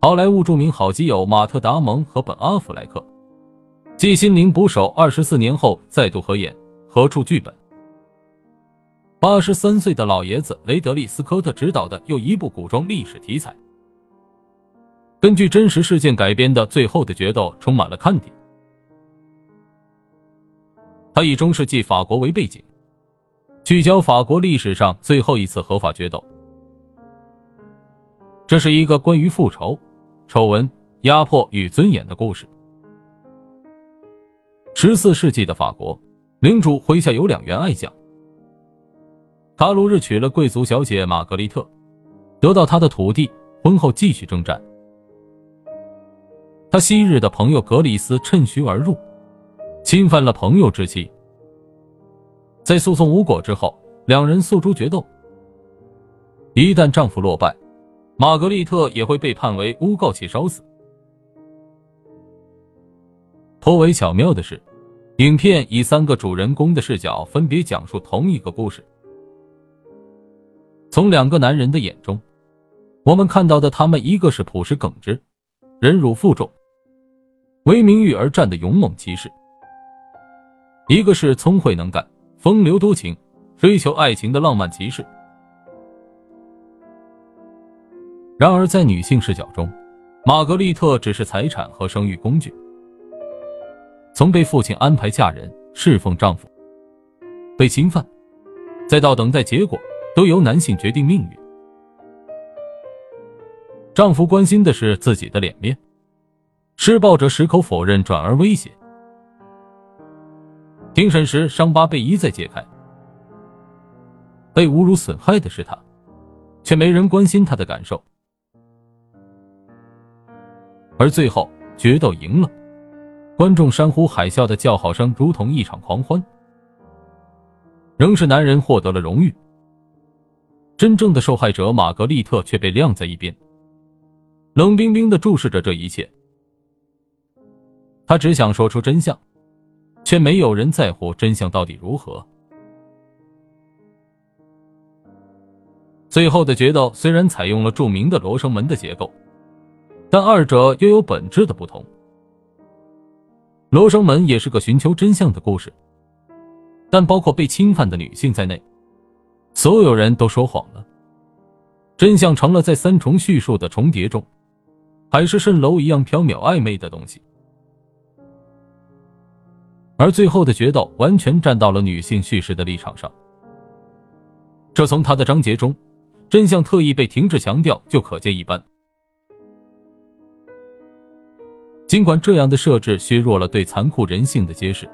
好莱坞著名好基友马特·达蒙和本·阿弗莱克继《心灵捕手》二十四年后再度合演，合著剧本。八十三岁的老爷子雷德利·斯科特执导的又一部古装历史题材、根据真实事件改编的《最后的决斗》充满了看点。他以中世纪法国为背景，聚焦法国历史上最后一次合法决斗。这是一个关于复仇、丑闻、压迫与尊严的故事。十四世纪的法国，领主麾下有两员爱将。卡鲁日娶了贵族小姐玛格丽特，得到她的土地。婚后继续征战。他昔日的朋友格里斯趁虚而入，侵犯了朋友之妻。在诉讼无果之后，两人诉诸决斗。一旦丈夫落败，玛格丽特也会被判为诬告且烧死。颇为巧妙的是，影片以三个主人公的视角分别讲述同一个故事。从两个男人的眼中，我们看到的他们，一个是朴实耿直、忍辱负重、为名誉而战的勇猛骑士；一个是聪慧能干、风流多情、追求爱情的浪漫骑士。然而，在女性视角中，玛格丽特只是财产和生育工具，从被父亲安排嫁人侍奉丈夫，被侵犯，再到等待结果。都由男性决定命运。丈夫关心的是自己的脸面，施暴者矢口否认，转而威胁。庭审时，伤疤被一再揭开，被侮辱损害的是他，却没人关心他的感受。而最后，决斗赢了，观众山呼海啸的叫好声如同一场狂欢，仍是男人获得了荣誉。真正的受害者玛格丽特却被晾在一边，冷冰冰的注视着这一切。他只想说出真相，却没有人在乎真相到底如何。最后的决斗虽然采用了著名的罗生门的结构，但二者又有本质的不同。罗生门也是个寻求真相的故事，但包括被侵犯的女性在内。所有人都说谎了，真相成了在三重叙述的重叠中，海市蜃楼一样飘渺暧昧的东西。而最后的决斗完全站到了女性叙事的立场上，这从他的章节中，真相特意被停止强调就可见一斑。尽管这样的设置削弱了对残酷人性的揭示，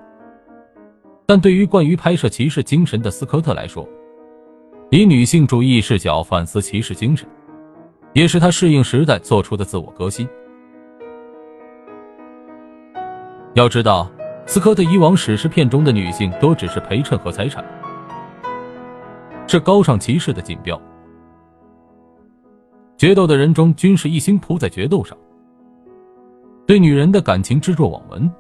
但对于惯于拍摄骑士精神的斯科特来说，以女性主义视角反思骑士精神，也是他适应时代做出的自我革新。要知道，斯科特以往史诗片中的女性都只是陪衬和财产，是高尚骑士的锦标。决斗的人中均是一心扑在决斗上，对女人的感情置若罔闻，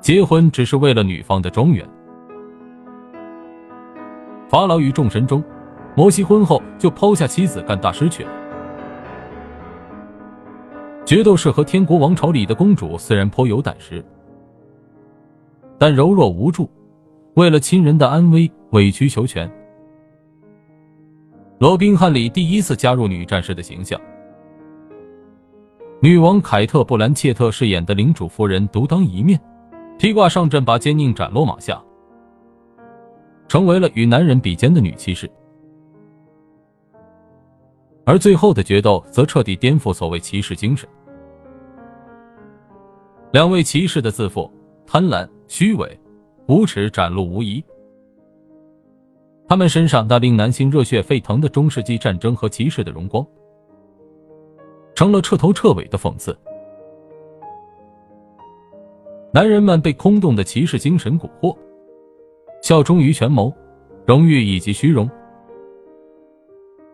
结婚只是为了女方的庄园。法老与众神中，摩西婚后就抛下妻子干大事去了。决斗士和天国王朝里的公主虽然颇有胆识，但柔弱无助，为了亲人的安危委曲求全。罗宾汉里第一次加入女战士的形象，女王凯特·布兰切特饰演的领主夫人独当一面，披挂上阵把奸佞斩落马下。成为了与男人比肩的女骑士，而最后的决斗则彻底颠覆所谓骑士精神。两位骑士的自负、贪婪、虚伪、无耻展露无遗，他们身上那令男性热血沸腾的中世纪战争和骑士的荣光，成了彻头彻尾的讽刺。男人们被空洞的骑士精神蛊惑。效忠于权谋、荣誉以及虚荣。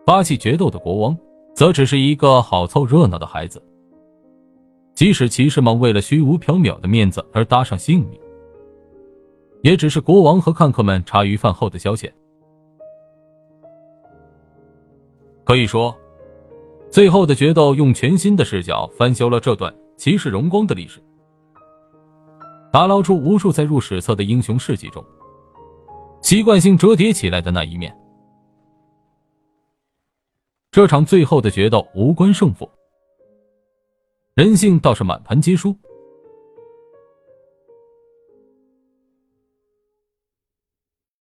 发起决斗的国王，则只是一个好凑热闹的孩子。即使骑士们为了虚无缥缈的面子而搭上性命，也只是国王和看客们茶余饭后的消遣。可以说，最后的决斗用全新的视角翻修了这段骑士荣光的历史，打捞出无数载入史册的英雄事迹中习惯性折叠起来的那一面。这场最后的决斗无关胜负，人性倒是满盘皆输。